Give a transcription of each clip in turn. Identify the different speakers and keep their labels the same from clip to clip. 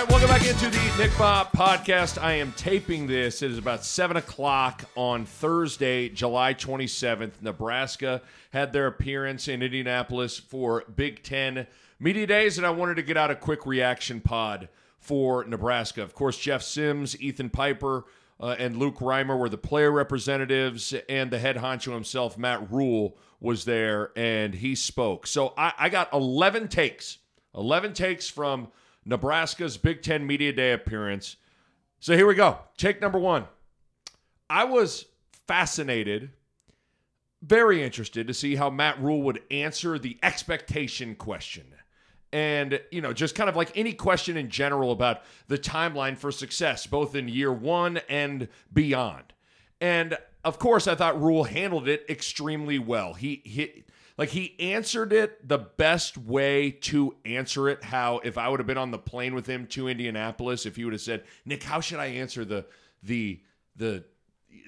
Speaker 1: Right, welcome back into the Nick Bahe podcast. I am taping this. It is about 7 o'clock on Thursday, July 27th. Nebraska had their appearance in Indianapolis for Big Ten Media Days, and I wanted to get out a quick reaction pod for Nebraska. Of course, Jeff Sims, Ethan Piper, uh, and Luke Reimer were the player representatives, and the head honcho himself, Matt Rhule, was there, and he spoke. So I, I got 11 takes. 11 takes from Nebraska's Big Ten Media Day appearance. So here we go. Take number one. I was fascinated, very interested to see how Matt Rhule would answer the expectation question. And, you know, just kind of like any question in general about the timeline for success, both in year one and beyond. And of course, I thought Rhule handled it extremely well. He, he like he answered it the best way to answer it. How if I would have been on the plane with him to Indianapolis, if he would have said, "Nick, how should I answer the the the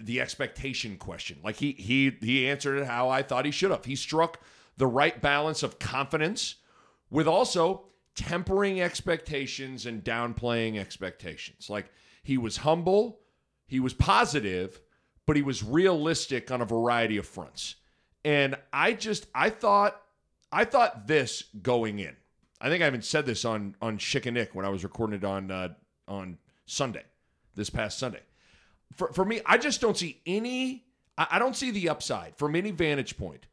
Speaker 1: the expectation question?" Like he he he answered it how I thought he should have. He struck the right balance of confidence with also tempering expectations and downplaying expectations. Like he was humble, he was positive, but he was realistic on a variety of fronts. And I just I thought I thought this going in. I think I even said this on on Schick and Nick when I was recording it on uh, on Sunday, this past Sunday. For for me, I just don't see any. I, I don't see the upside from any vantage point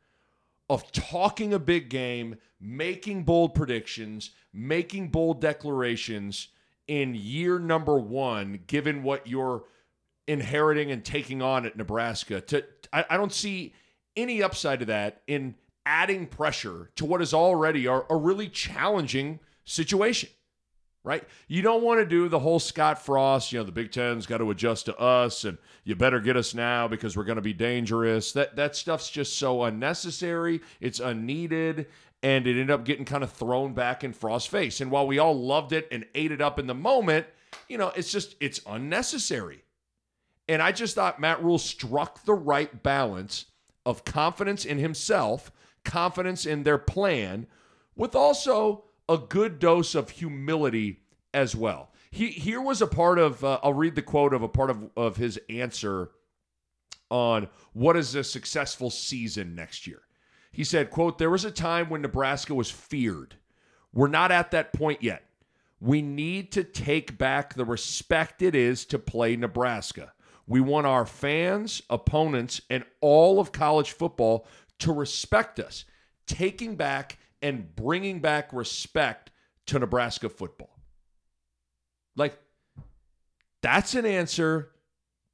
Speaker 1: of talking a big game, making bold predictions, making bold declarations in year number one, given what you're inheriting and taking on at Nebraska. To I, I don't see any upside to that in adding pressure to what is already a, a really challenging situation, right? You don't want to do the whole Scott Frost, you know, the Big Ten's got to adjust to us and you better get us now because we're going to be dangerous. That that stuff's just so unnecessary. It's unneeded and it ended up getting kind of thrown back in Frost's face. And while we all loved it and ate it up in the moment, you know, it's just it's unnecessary. And I just thought Matt Rhule struck the right balance of confidence in himself, confidence in their plan, with also a good dose of humility as well. He here was a part of uh, I'll read the quote of a part of, of his answer on what is a successful season next year. He said, quote, there was a time when Nebraska was feared. We're not at that point yet. We need to take back the respect it is to play Nebraska. We want our fans, opponents, and all of college football to respect us, taking back and bringing back respect to Nebraska football. Like, that's an answer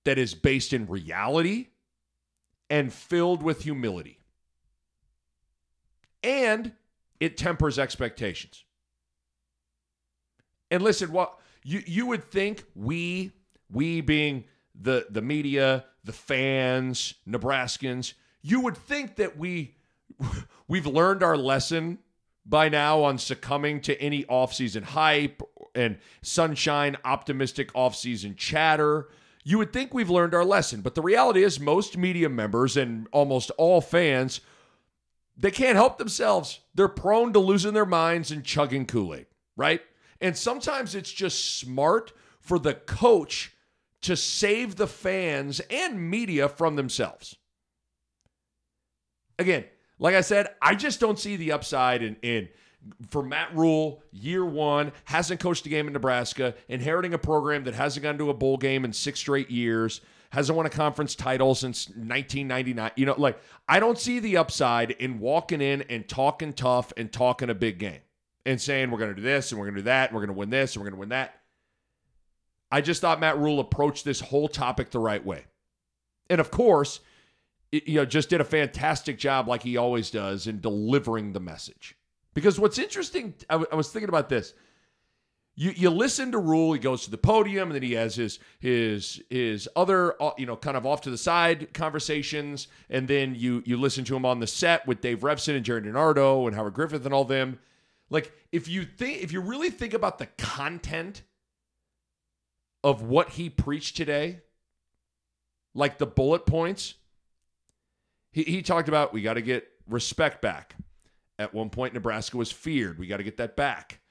Speaker 1: that is based in reality and filled with humility. And it tempers expectations. And listen, what you you would think we we being the the media, the fans, Nebraskans, you would think that we we've learned our lesson by now on succumbing to any offseason hype and sunshine optimistic offseason chatter. You would think we've learned our lesson, but the reality is most media members and almost all fans they can't help themselves. They're prone to losing their minds and chugging Kool-Aid, right? And sometimes it's just smart for the coach to save the fans and media from themselves. Again, like I said, I just don't see the upside in, in for Matt Rhule, year one, hasn't coached a game in Nebraska, inheriting a program that hasn't gone to a bowl game in six straight years, hasn't won a conference title since 1999. You know, like I don't see the upside in walking in and talking tough and talking a big game and saying we're going to do this and we're going to do that and we're going to win this and we're going to win that. I just thought Matt Rhule approached this whole topic the right way. And of course, you know, just did a fantastic job like he always does in delivering the message. Because what's interesting, I, w- I was thinking about this. You, you listen to Rhule. he goes to the podium, and then he has his his his other uh, you know kind of off to the side conversations, and then you you listen to him on the set with Dave Revsine and Jerry DiNardo and Howard Griffith and all them. Like if you think if you really think about the content of what he preached today, like the bullet points, he, he talked about we got to get respect back. At one point, Nebraska was feared. We got to get that back.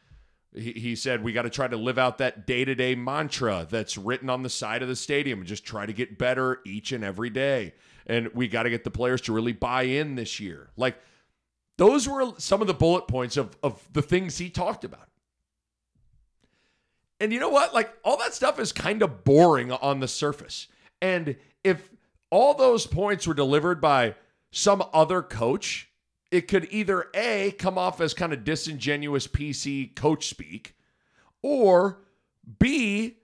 Speaker 1: He, he said we got to try to live out that day to day mantra that's written on the side of the stadium and just try to get better each and every day. And we got to get the players to really buy in this year. Like, those were some of the bullet points of, of the things he talked about. And you know what? Like, all that stuff is kind of boring on the surface. And if all those points were delivered by some other coach, it could either A, come off as kind of disingenuous PC coach speak, or B,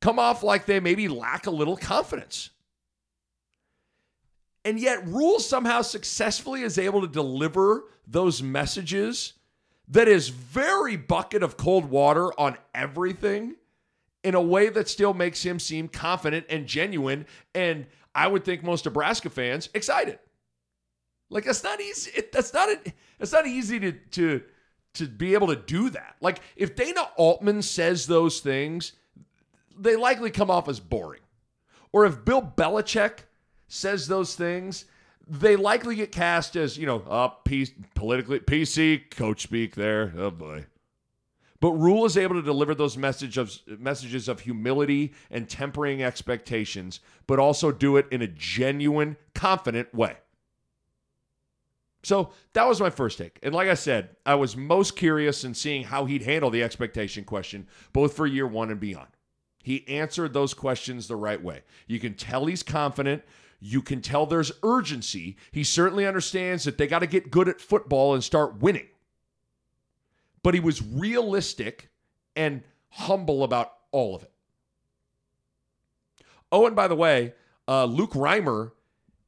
Speaker 1: come off like they maybe lack a little confidence. And yet, Rhule somehow successfully is able to deliver those messages that is very bucket of cold water on everything in a way that still makes him seem confident and genuine. And I would think most Nebraska fans excited. Like that's not easy. It, that's not a, It's not easy to to to be able to do that. Like if Dana Altman says those things, they likely come off as boring. Or if Bill Belichick says those things, they likely get cast as you know, uh, P- politically PC coach speak there. Oh boy. But Rhule is able to deliver those message of, messages of humility and tempering expectations, but also do it in a genuine, confident way. So that was my first take. And like I said, I was most curious in seeing how he'd handle the expectation question, both for year one and beyond. He answered those questions the right way. You can tell he's confident. You can tell there's urgency. He certainly understands that they got to get good at football and start winning. But he was realistic and humble about all of it. Oh, and by the way, uh, Luke Reimer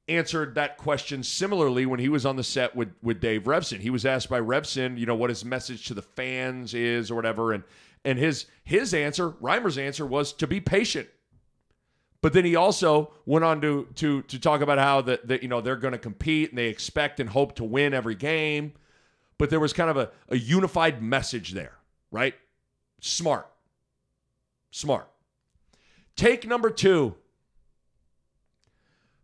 Speaker 1: answered that question similarly when he was on the set with with Dave Revsine. He was asked by Revsine, you know, what his message to the fans is or whatever, and and his his answer, Reimer's answer, was to be patient. But then he also went on to to to talk about how that that you know they're going to compete and they expect and hope to win every game. But there was kind of a, a unified message there, right? Smart. Smart. Take number two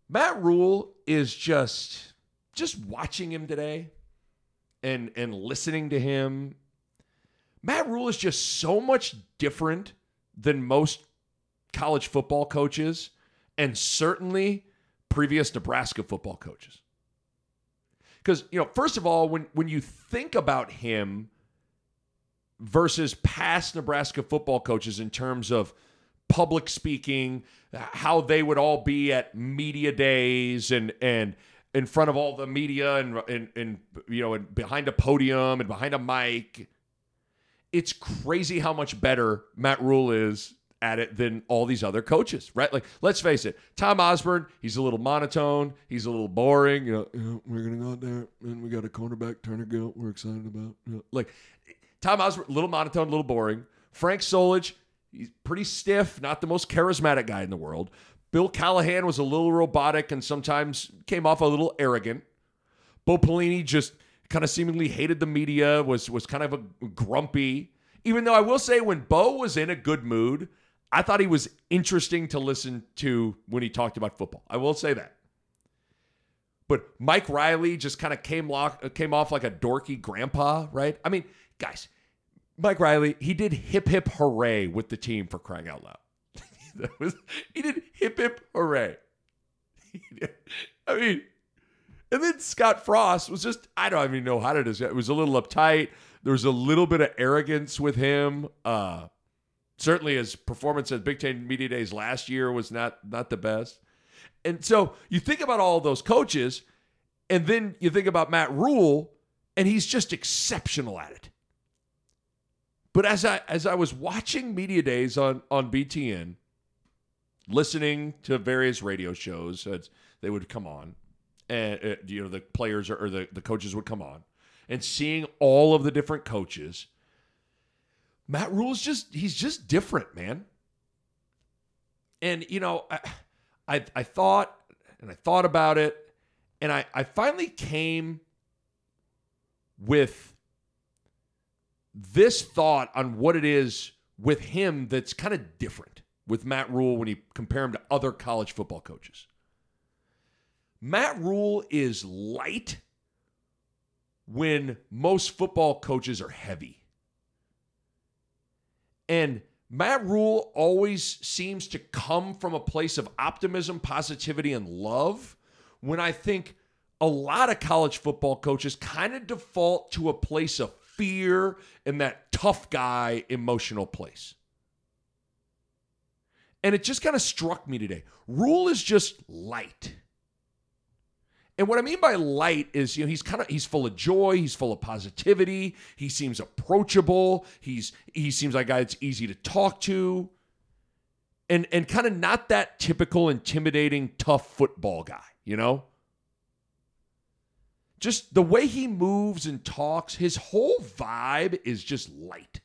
Speaker 1: Matt Rhule is just just watching him today and and listening to him. Matt Rhule is just so much different than most college football coaches and certainly previous Nebraska football coaches. Cuz you know, first of all, when when you think about him versus past Nebraska football coaches in terms of public speaking, how they would all be at media days and and in front of all the media and and, and you know and behind a podium and behind a mic. It's crazy how much better Matt Rhule is at it than all these other coaches, right? Like, let's face it, Tom Osborne, he's a little monotone, he's a little boring. You know, we're gonna go out there and we got a cornerback Turner Gill we're excited about. You know, like Tom Osborne, little monotone, a little boring. Frank Solich, He's pretty stiff, not the most charismatic guy in the world. Bill Callahan was a little robotic and sometimes came off a little arrogant. Bo Pelini just kind of seemingly hated the media, was was kind of a grumpy. Even though I will say when Bo was in a good mood, I thought he was interesting to listen to when he talked about football. I will say that. But Mike Riley just kind of came lock, came off like a dorky grandpa, right? I mean, guys, Mike Riley, he did hip hip hooray with the team for crying out loud. that was he did hip hip hooray. I mean, and then Scott Frost was just I don't even know how to describe. It was a little uptight. There was a little bit of arrogance with him. Uh, certainly, his performance at Big Ten Media Days last year was not not the best. And so you think about all those coaches, and then you think about Matt Rhule, and he's just exceptional at it. But as I as I was watching media days on on BTN, listening to various radio shows as they would come on, and uh, you know the players or, or the, the coaches would come on and seeing all of the different coaches matt rhule is just he's just different man and you know i i, I thought and i thought about it and i i finally came with this thought on what it is with him that's kind of different with Matt Rhule when you compare him to other college football coaches. Matt Rhule is light when most football coaches are heavy. And Matt Rhule always seems to come from a place of optimism, positivity, and love when I think a lot of college football coaches kind of default to a place of fear and that tough guy emotional place. And it just kind of struck me today. Rhule is just light. And what I mean by light is, you know, he's kind of he's full of joy, he's full of positivity, he seems approachable, he's he seems like a guy that's easy to talk to. And and kind of not that typical intimidating tough football guy, you know? Just the way he moves and talks, his whole vibe is just light.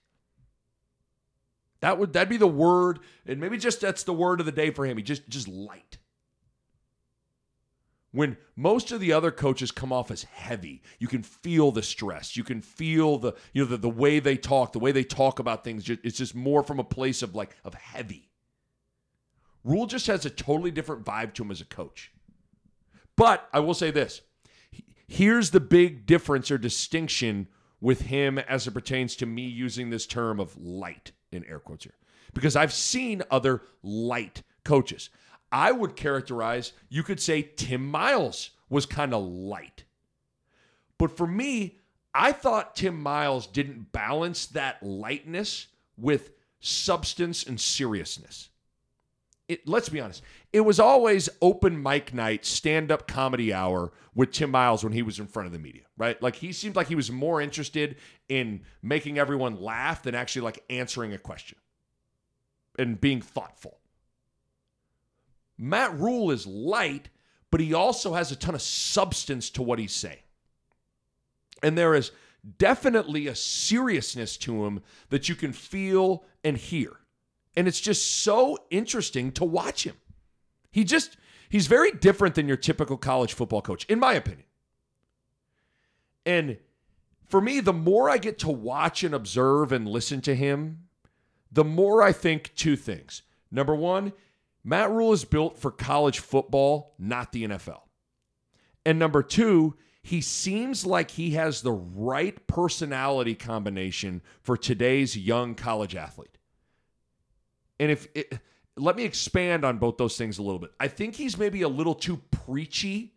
Speaker 1: That would that'd be the word, and maybe just that's the word of the day for him. He just just light when most of the other coaches come off as heavy you can feel the stress. You can feel the you know the, the way they talk the way they talk about things it's just more from a place of like of heavy. Rhule just has a totally different vibe to him as a coach. But i will say this here's the big difference or distinction with him as it pertains to me using this term of light in air quotes here because i've seen other light coaches I would characterize, you could say Tim Miles was kind of light. But for me, I thought Tim Miles didn't balance that lightness with substance and seriousness. It, let's be honest, it was always open mic night, stand up comedy hour with Tim Miles when he was in front of the media, right? Like he seemed like he was more interested in making everyone laugh than actually like answering a question and being thoughtful. Matt Rhule is light, but he also has a ton of substance to what he's saying. And there is definitely a seriousness to him that you can feel and hear. And it's just so interesting to watch him. He just, he's very different than your typical college football coach, in my opinion. And for me, the more I get to watch and observe and listen to him, the more I think two things. Number one, Matt Rhule is built for college football, not the NFL. And number two, he seems like he has the right personality combination for today's young college athlete. And if it, let me expand on both those things a little bit. I think he's maybe a little too preachy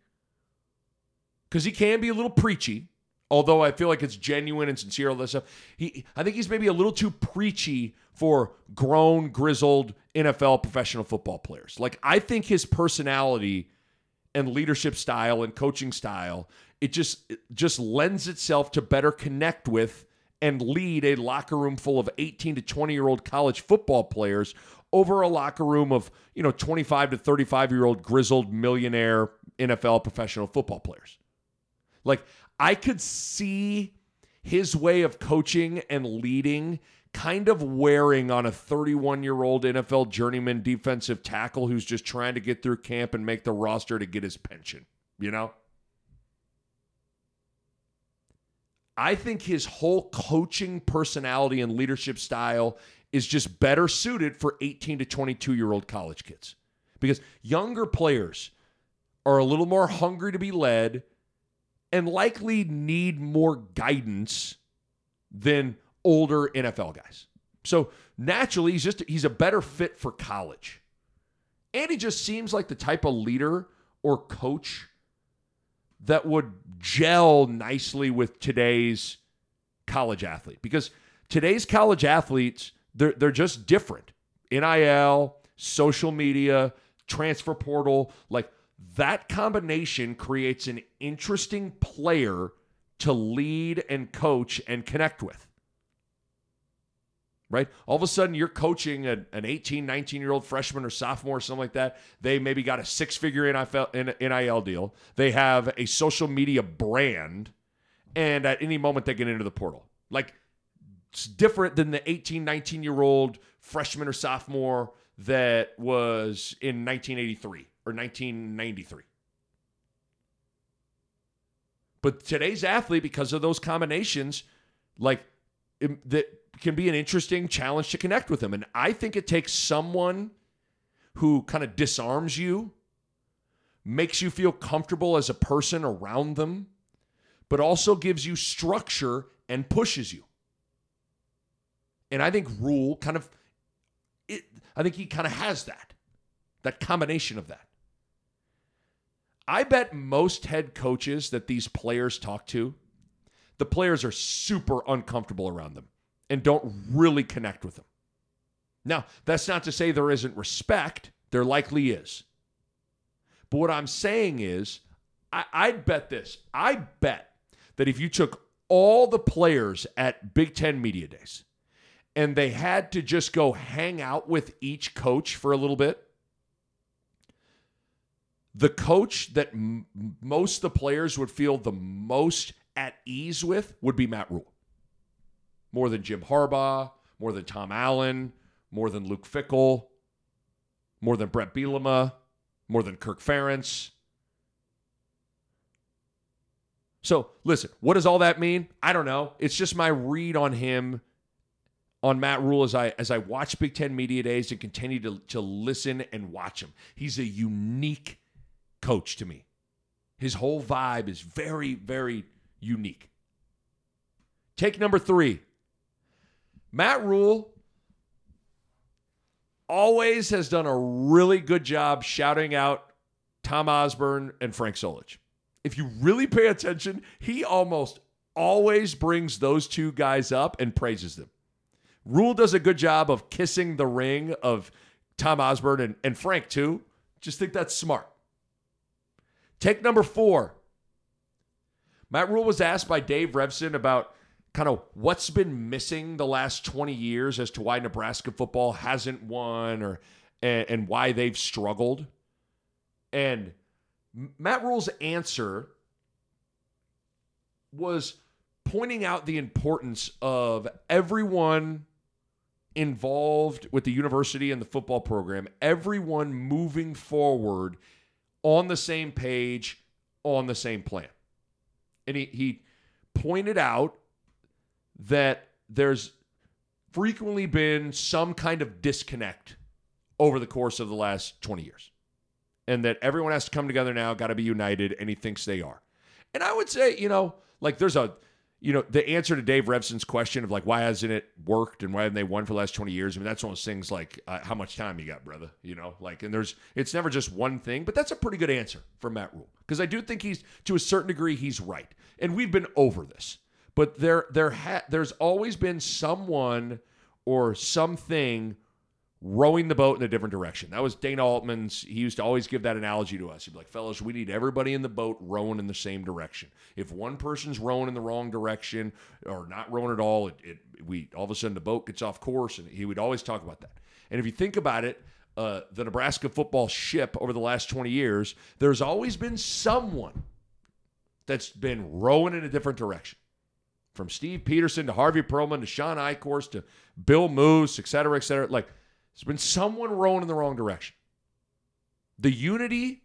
Speaker 1: because he can be a little preachy, although I feel like it's genuine and sincere, all this stuff. He, I think he's maybe a little too preachy for grown, grizzled NFL professional football players. Like I think his personality and leadership style and coaching style, it just it just lends itself to better connect with and lead a locker room full of 18 to 20 year old college football players over a locker room of, you know, 25 to 35 year old grizzled millionaire NFL professional football players. Like I could see his way of coaching and leading kind of wearing on a 31 year old NFL journeyman defensive tackle who's just trying to get through camp and make the roster to get his pension, you know? I think his whole coaching personality and leadership style is just better suited for 18 to 22 year old college kids because younger players are a little more hungry to be led and likely need more guidance than older NFL guys. So naturally, he's just he's a better fit for college. And he just seems like the type of leader or coach that would gel nicely with today's college athlete because today's college athletes they're they're just different. NIL, social media, transfer portal, like that combination creates an interesting player to lead and coach and connect with. right? All of a sudden, you're coaching a, an 18, 19 year old freshman or sophomore, or something like that. They maybe got a six figure NIL deal. They have a social media brand, and at any moment, they get into the portal. Like, it's different than the 18, 19 year old freshman or sophomore that was in 1983 or 1993. But today's athlete, because of those combinations, like that can be an interesting challenge to connect with them. And I think it takes someone who kind of disarms you, makes you feel comfortable as a person around them, but also gives you structure and pushes you. And I think Rhule kind of, it, I think he kind of has that, that combination of that. I bet most head coaches that these players talk to, the players are super uncomfortable around them and don't really connect with them. Now, that's not to say there isn't respect, there likely is. But what I'm saying is, I, I'd bet this. I bet that if you took all the players at Big Ten Media Days and they had to just go hang out with each coach for a little bit, the coach that m- most the players would feel the most at ease with would be Matt Rhule more than Jim Harbaugh, more than Tom Allen, more than Luke Fickell, more than Bret Bielema, more than Kirk Ferentz. So, listen, what does all that mean? I don't know. It's just my read on him, on Matt Rhule as I as I watch Big Ten Media Days and continue to, to listen and watch him. He's a unique coach to me. His whole vibe is very, very unique. Take number three. Matt Rhule always has done a really good job shouting out Tom Osborne and Frank Solich. If you really pay attention, he almost always brings those two guys up and praises them. Rhule does a good job of kissing the ring of Tom Osborne and, and Frank, too. Just think that's smart. Take number four. Matt Rhule was asked by Dave Revsine about kind of what's been missing the last 20 years as to why Nebraska football hasn't won or and, and why they've struggled. And Matt Rhule's answer was pointing out the importance of everyone involved with the university and the football program, everyone moving forward on the same page, on the same plan. And he, he pointed out that there's frequently been some kind of disconnect over the course of the last 20 years. And that everyone has to come together now, got to be united, and he thinks they are. And I would say, you know, like there's a, you know, the answer to Dave Revsine's question of like, why hasn't it worked and why haven't they won for the last 20 years? I mean, that's one of those things like, uh, how much time you got, brother? You know, like, and there's, it's never just one thing, but that's a pretty good answer from Matt Rhule. Because I do think he's, to a certain degree, he's right. And we've been over this but there there ha- there's always been someone or something rowing the boat in a different direction. That was Dana Altman's. He used to always give that analogy to us. He'd be like, fellas, we need everybody in the boat rowing in the same direction. If one person's rowing in the wrong direction or not rowing at all, it, it we all of a sudden the boat gets off course. And he would always talk about that. And if you think about it, uh, the Nebraska football ship over the last 20 years, there's always been someone that's been rowing in a different direction from Steve Pederson to Harvey Perlman to Shawn Eichorst to Bill Moos, et cetera, et cetera. Like, there's been someone rowing in the wrong direction. The unity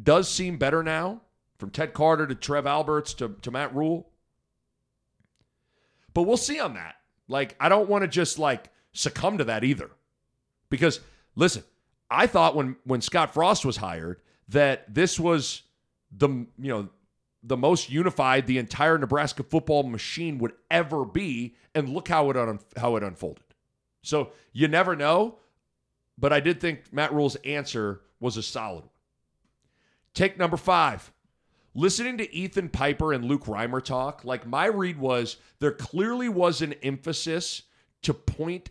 Speaker 1: does seem better now, from Ted Carter to Trev Alberts to, to Matt Rhule. But we'll see on that. Like, I don't want to just like succumb to that either. Because listen, I thought when when Scott Frost was hired that this was the you know the most unified the entire Nebraska football machine would ever be, and look how it un- how it unfolded. So you never know, but I did think Matt Rhule's answer was a solid one. Take number five. Listening to Ethan Piper and Luke Reimer talk, like my read was there clearly was an emphasis to point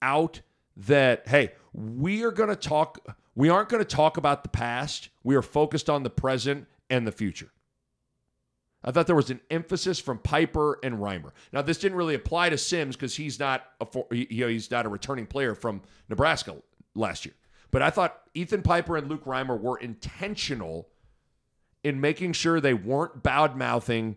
Speaker 1: out that, hey, we are going to talk, we aren't going to talk about the past. We are focused on the present and the future. I thought there was an emphasis from Piper and Reimer. Now, this didn't really apply to Sims because he's not a know he's not a returning player from Nebraska last year. But I thought Ethan Piper and Luke Reimer were intentional in making sure they weren't bad mouthing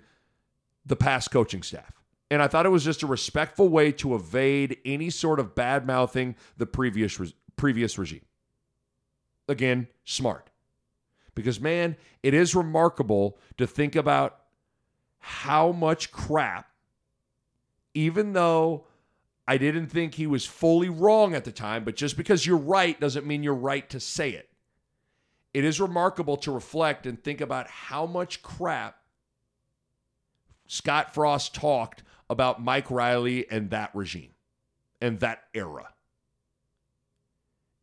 Speaker 1: the past coaching staff. And I thought it was just a respectful way to evade any sort of bad mouthing the previous previous regime. Again, smart. Because man, it is remarkable to think about how much crap, even though I didn't think he was fully wrong at the time, but just because you're right doesn't mean you're right to say it. It is remarkable to reflect and think about how much crap Scott Frost talked about Mike Riley and that regime and that era.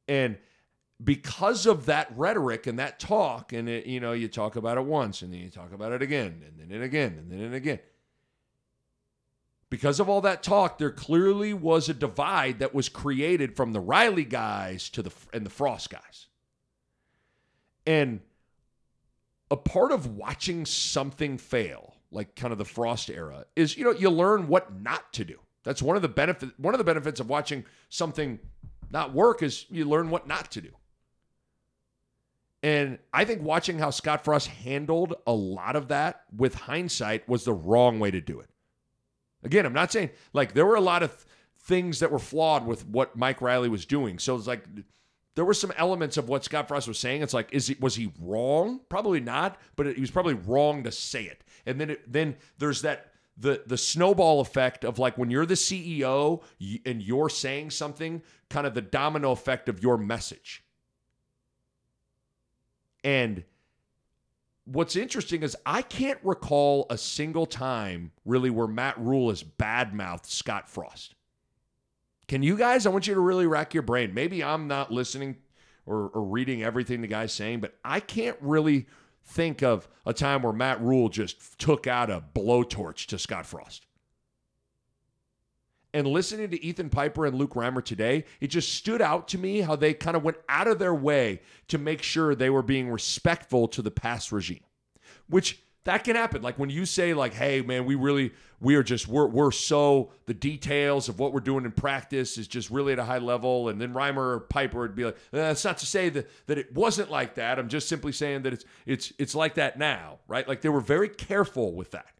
Speaker 1: And because of that rhetoric and that talk, and it, you know, you talk about it once and then you talk about it again and then and again and then and again. Because of all that talk, there clearly was a divide that was created from the Riley guys to the and the Frost guys. And a part of watching something fail, like kind of the Frost era, is you know, you learn what not to do. That's one of the benefit one of the benefits of watching something not work is you learn what not to do. And I think watching how Scott Frost handled a lot of that with hindsight was the wrong way to do it. Again, I'm not saying like there were a lot of th- things that were flawed with what Mike Riley was doing. So it's like there were some elements of what Scott Frost was saying. It's like, is he was he wrong? Probably not, but he was probably wrong to say it. And then it, then there's that the the snowball effect of like when you're the CEO and you're saying something, kind of the domino effect of your message. And what's interesting is I can't recall a single time really where Matt Rhule has badmouthed Scott Frost. Can you guys? I want you to really rack your brain. Maybe I'm not listening or, or reading everything the guy's saying, but I can't really think of a time where Matt Rhule just took out a blowtorch to Scott Frost and listening to Ethan Piper and Luke Reimer today, it just stood out to me how they kind of went out of their way to make sure they were being respectful to the past regime, which that can happen. Like when you say like, "Hey, man, we really we are just we're we're so the details of what we're doing in practice is just really at a high level," and then Reimer or Piper would be like, uh, "That's not to say that that it wasn't like that. I'm just simply saying that it's it's it's like that now, right?" Like they were very careful with that.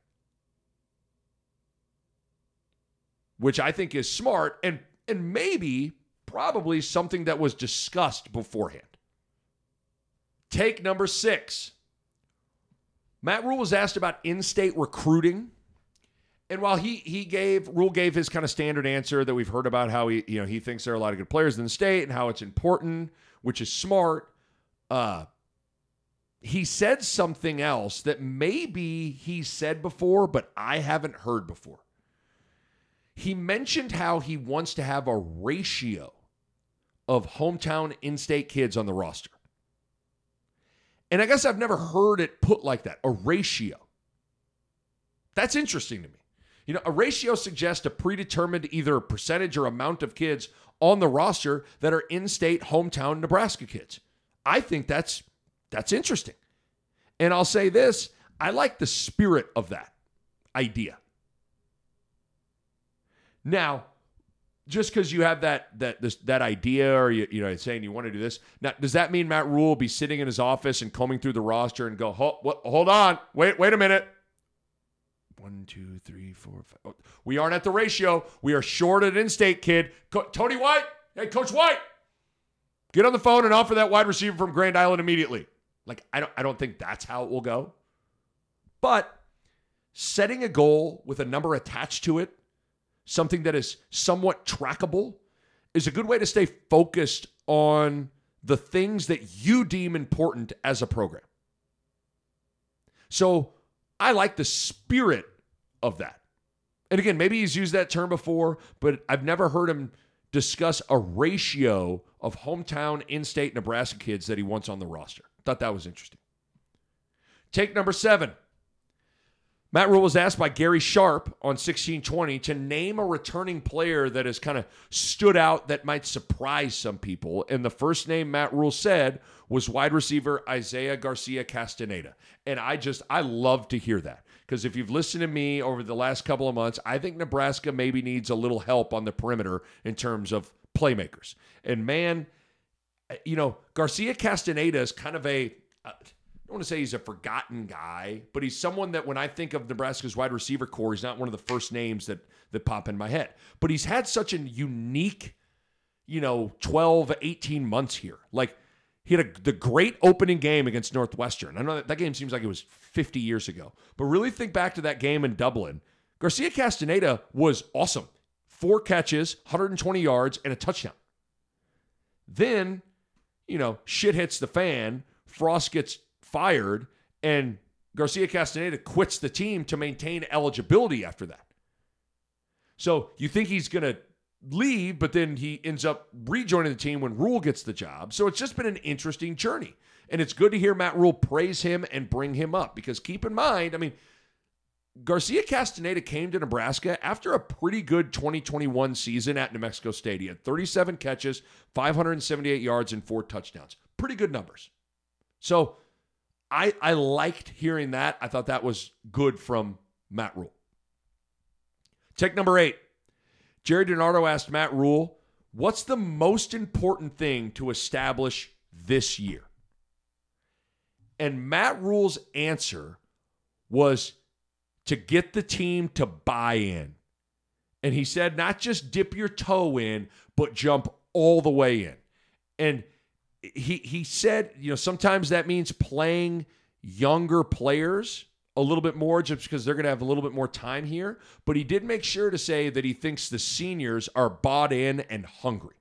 Speaker 1: Which I think is smart and and maybe probably something that was discussed beforehand. Take number 6. Matt Rhule was asked about in-state recruiting. And while he he gave Rhule gave his kind of standard answer that we've heard about how he you know he thinks there are a lot of good players in the state and how it's important, which is smart. Uh, he said something else that maybe he said before, but I haven't heard before. He mentioned how he wants to have a ratio of hometown in state kids on the roster. And I guess I've never heard it put like that a ratio. That's interesting to me. You know, a ratio suggests a predetermined either percentage or amount of kids on the roster that are in-state hometown Nebraska kids. I think that's that's interesting. And I'll say this, I like the spirit of that idea. Now, just because you have that that this, that idea or you you know saying you want to do this, now does that mean Matt Rhule will be sitting in his office and combing through the roster and go, hold, hold on, wait wait a minute. One, two, three, four, five. Oh, we aren't at the ratio. We are short at in-state kid. Co- Tony White, hey Coach White, get on the phone and offer that wide receiver from Grand Island immediately. Like I don't I don't think that's how it will go. But setting a goal with a number attached to it something that is somewhat trackable, is a good way to stay focused on the things that you deem important as a program. So I like the spirit of that. And again, maybe he's used that term before, but I've never heard him discuss a ratio of hometown in state Nebraska kids that he wants on the roster. Thought that was interesting. Take number seven. Matt Rhule was asked by Gary Sharp on 1620 to name a returning player that has kind of stood out that might surprise some people. And the first name Matt Rhule said was wide receiver Isaiah Garcia Castaneda. And I just, I love to hear that Because if you've listened to me over the last couple of months, I think Nebraska maybe needs a little help on the perimeter in terms of playmakers. And man, you know, Garcia Castaneda is kind of a. Uh, I don't want to say he's a forgotten guy, but he's someone that when I think of Nebraska's wide receiver core, he's not one of the first names that that pop in my head. But he's had such a unique, you know, 12, 18 months here. Like he had a, the great opening game against Northwestern. I know that, that game seems like it was 50 years ago, but really think back to that game in Dublin. Garcia Castaneda was awesome. Four catches, 120 yards, and a touchdown. Then, you know, shit hits the fan. Frost gets fired, and Garcia Castaneda quits the team to maintain eligibility after that. So you think he's going to leave, but then he ends up rejoining the team when Rhule gets the job. So it's just been an interesting journey. And it's good to hear Matt Rhule praise him and bring him up because keep in mind, I mean, Garcia Castaneda came to Nebraska after a pretty good 2021 season at New Mexico State. He had 37 catches, 578 yards, and four touchdowns. Pretty good numbers. So I, I liked hearing that. I thought that was good from Matt Rhule. Take number eight. Jerry DiNardo asked Matt Rhule, what's the most important thing to establish this year? And Matt Rhule's answer was to get the team to buy in. And he said, not just dip your toe in, but jump all the way in. And he he said, you know, sometimes that means playing younger players a little bit more just because they're going to have a little bit more time here. But he did make sure to say that he thinks the seniors are bought in and hungry.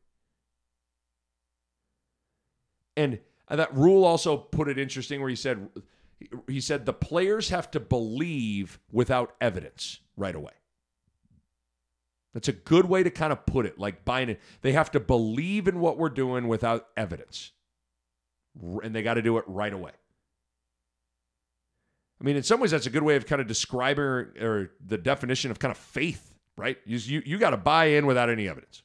Speaker 1: And that Rhule also put it interesting where he said he said the players have to believe without evidence right away. That's a good way to kind of put it, like buying it. They have to believe in what we're doing without evidence. And they got to do it right away. I mean, in some ways, that's a good way of kind of describing or, the definition of kind of faith, right? You, you, you got to buy in without any evidence.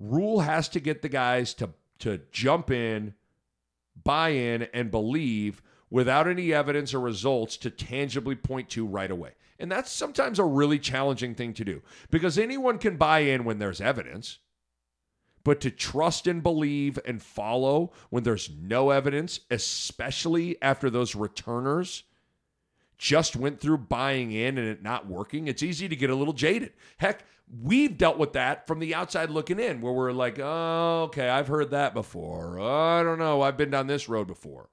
Speaker 1: Rhule has to get the guys to, to jump in, buy in, and believe without any evidence or results to tangibly point to right away. And that's sometimes a really challenging thing to do because anyone can buy in when there's evidence. But to trust and believe and follow when there's no evidence, especially after those returners just went through buying in and it not working, it's easy to get a little jaded. Heck, we've dealt with that from the outside looking in, where we're like, oh, okay, I've heard that before. I don't know, I've been down this road before.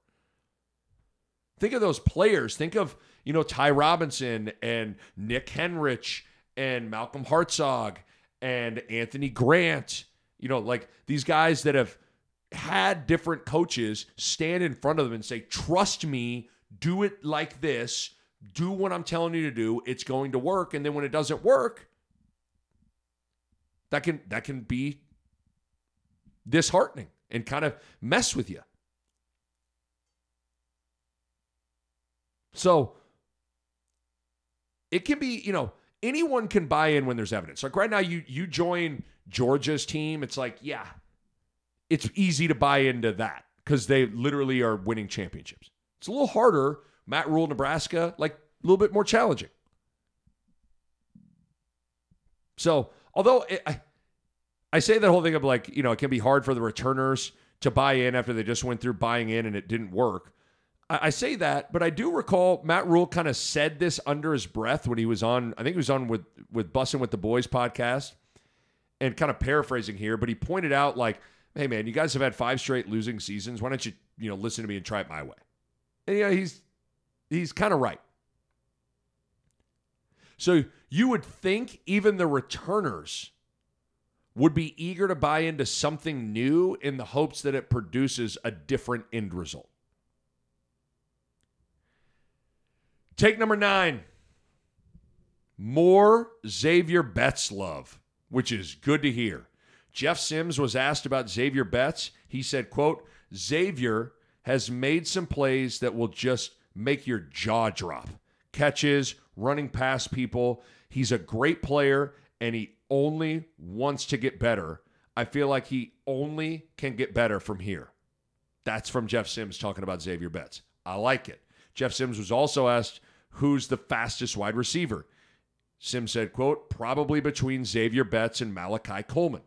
Speaker 1: Think of those players. Think of, you know, Ty Robinson and Nick Henrich and Malcolm Hartzog and Anthony Grant you know, like these guys that have had different coaches stand in front of them and say, trust me, do it like this, do what I'm telling you to do, it's going to work. And then when it doesn't work, that can that can be disheartening and kind of mess with you. So it can be, you know, anyone can buy in when there's evidence. Like right now, you you join Georgia's team, it's like, yeah, it's easy to buy into that because they literally are winning championships. It's a little harder. Matt Rhule, Nebraska, like a little bit more challenging. So, although it, I, I say that whole thing of like, you know, it can be hard for the returners to buy in after they just went through buying in and it didn't work. I, say that, but I do recall Matt Rhule kind of said this under his breath when he was on, I think he was on with, with Bussing with the Boys podcast and kind of paraphrasing here, but he pointed out like, hey man, you guys have had five straight losing seasons. Why don't you, you know, listen to me and try it my way? And yeah, he's he's kind of right. So you would think even the returners would be eager to buy into something new in the hopes that it produces a different end result. Take number nine. More Xavier Betts love which is good to hear. Jeff Sims was asked about Xavier Betts. He said, quote, Xavier has made some plays that will just make your jaw drop. Catches, running past people. He's a great player and he only wants to get better. I feel like he only can get better from here. That's from Jeff Sims talking about Xavier Betts. I like it. Jeff Sims was also asked who's the fastest wide receiver. Sims said, quote, probably between Xavier Betts and Malachi Coleman.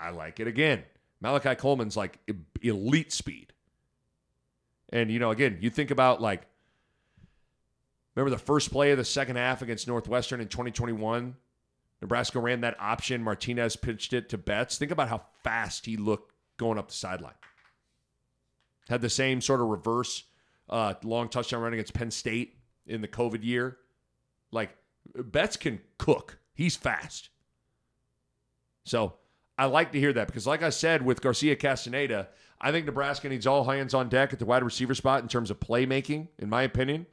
Speaker 1: I like it again. Malachi Coleman's like elite speed. And, you know, again, you think about like, remember the first play of the second half against Northwestern in 2021? Nebraska ran that option. Martinez pitched it to Betts. Think about how fast he looked going up the sideline. Had the same sort of reverse uh, long touchdown run against Penn State in the COVID year. Like, Betts can cook, he's fast. So, I like to hear that because, like I said, with Garcia Castaneda, I think Nebraska needs all hands on deck at the wide receiver spot in terms of playmaking, in my opinion.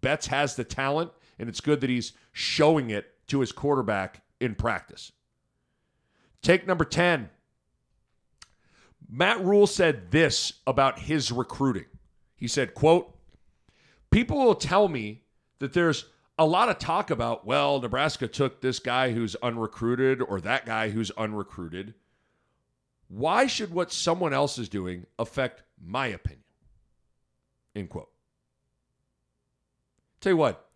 Speaker 1: Betts has the talent, and it's good that he's showing it to his quarterback in practice. Take number 10. Matt Rhule said this about his recruiting. He said, quote, people will tell me that there's a lot of talk about, well, Nebraska took this guy who's unrecruited or that guy who's unrecruited. Why should what someone else is doing affect my opinion? End quote. Tell you what,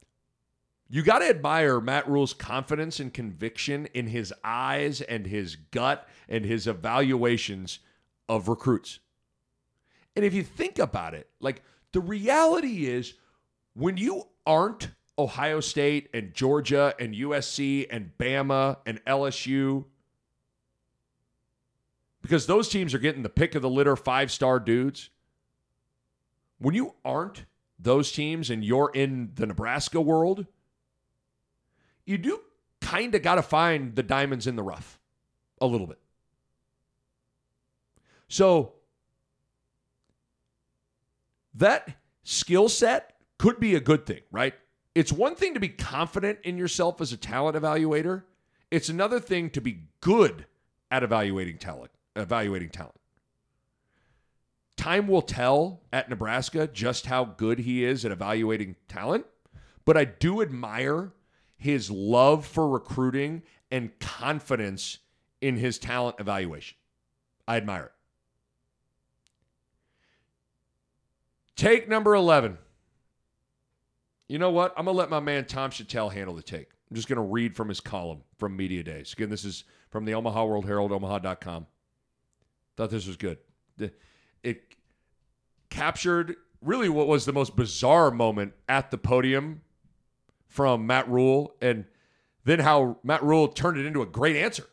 Speaker 1: you got to admire Matt Rhule's confidence and conviction in his eyes and his gut and his evaluations of recruits. And if you think about it, like the reality is when you aren't Ohio State and Georgia and USC and Bama and LSU because those teams are getting the pick of the litter five star dudes. When you aren't those teams and you're in the Nebraska world, you do kind of got to find the diamonds in the rough a little bit. So that skill set could be a good thing, right? It's one thing to be confident in yourself as a talent evaluator. It's another thing to be good at evaluating talent, evaluating talent. Time will tell at Nebraska just how good he is at evaluating talent, but I do admire his love for recruiting and confidence in his talent evaluation. I admire it. Take number 11. You know what? I'm going to let my man Tom Shatel handle the take. I'm just going to read from his column from Media Days. Again, this is from the Omaha World Herald, omaha.com. Thought this was good. It captured really what was the most bizarre moment at the podium from Matt Rhule and then how Matt Rhule turned it into a great answer.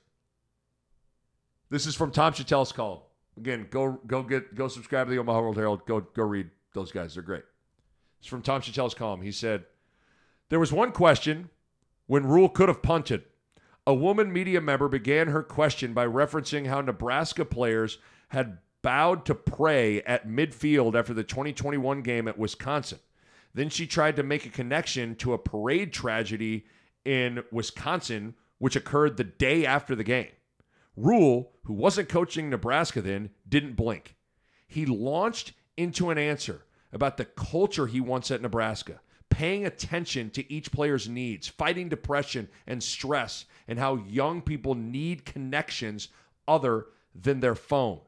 Speaker 1: This is from Tom Shatel's column. Again, go go get go subscribe to the Omaha World Herald. Go go read those guys. They're great. It's from Tom Shatel's column. He said, There was one question when Rhule could have punted. A woman media member began her question by referencing how Nebraska players had bowed to pray at midfield after the 2021 game at Wisconsin. Then she tried to make a connection to a parade tragedy in Wisconsin, which occurred the day after the game. Rhule, who wasn't coaching Nebraska then, didn't blink. He launched into an answer about the culture he wants at Nebraska, paying attention to each player's needs, fighting depression and stress, and how young people need connections other than their phone.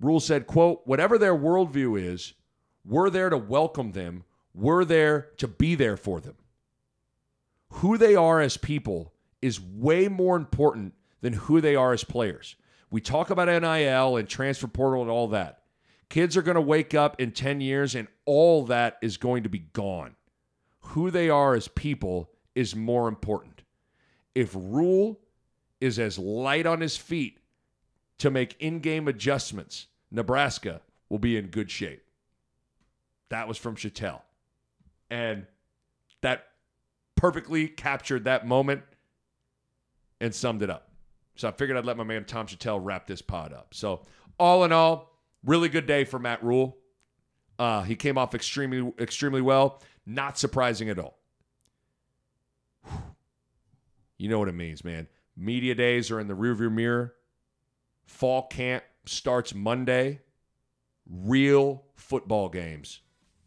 Speaker 1: Rhule said, quote, whatever their worldview is, we're there to welcome them. We're there to be there for them. Who they are as people is way more important than who they are as players. We talk about NIL and transfer portal and all that. Kids are going to wake up in 10 years and all that is going to be gone. Who they are as people is more important. If Rhule is as light on his feet to make in game adjustments, Nebraska will be in good shape. That was from Shatel. And that perfectly captured that moment and summed it up. So I figured I'd let my man Tom Shatel wrap this pod up. So, all in all, Really good day for Matt Rhule. Uh, he came off extremely, extremely well. Not surprising at all. You know what it means, man. Media days are in the rearview mirror. Fall camp starts Monday. Real football games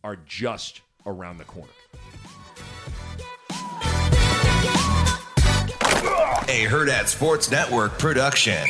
Speaker 1: are just around the corner.
Speaker 2: A Hurrdat Sports Network production.